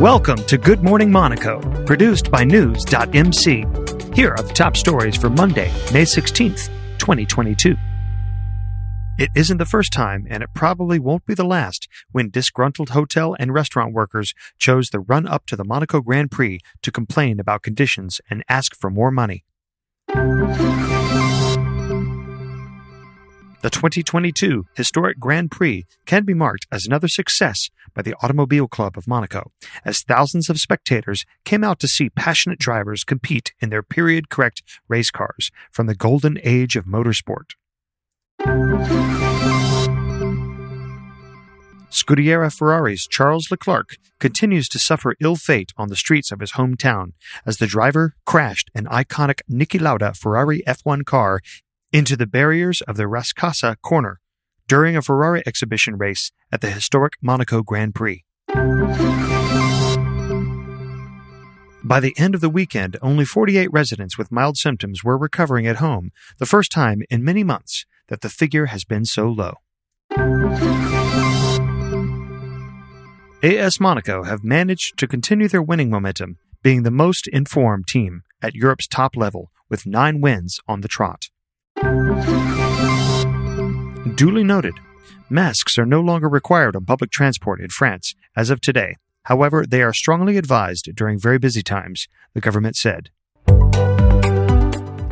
Welcome to Good Morning Monaco, produced by News.mc. Here are the top stories for Monday, May 16th, 2022. It isn't the first time, and it probably won't be the last, when disgruntled hotel and restaurant workers chose the run up to the Monaco Grand Prix to complain about conditions and ask for more money. The 2022 Historic Grand Prix can be marked as another success by the Automobile Club of Monaco, as thousands of spectators came out to see passionate drivers compete in their period correct race cars from the golden age of motorsport. Scuderia Ferrari's Charles Leclerc continues to suffer ill fate on the streets of his hometown as the driver crashed an iconic Niki Lauda Ferrari F1 car into the barriers of the Rascasse corner during a Ferrari exhibition race at the historic Monaco Grand Prix. By the end of the weekend, only 48 residents with mild symptoms were recovering at home, the first time in many months that the figure has been so low. AS Monaco have managed to continue their winning momentum, being the most informed team at Europe's top level with nine wins on the trot. Duly noted, masks are no longer required on public transport in France as of today. However, they are strongly advised during very busy times, the government said.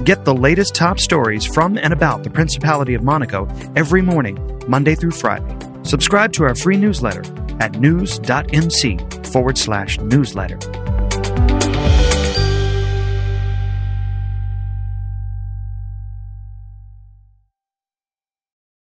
Get the latest top stories from and about the Principality of Monaco every morning, Monday through Friday. Subscribe to our free newsletter at news.mc forward slash newsletter.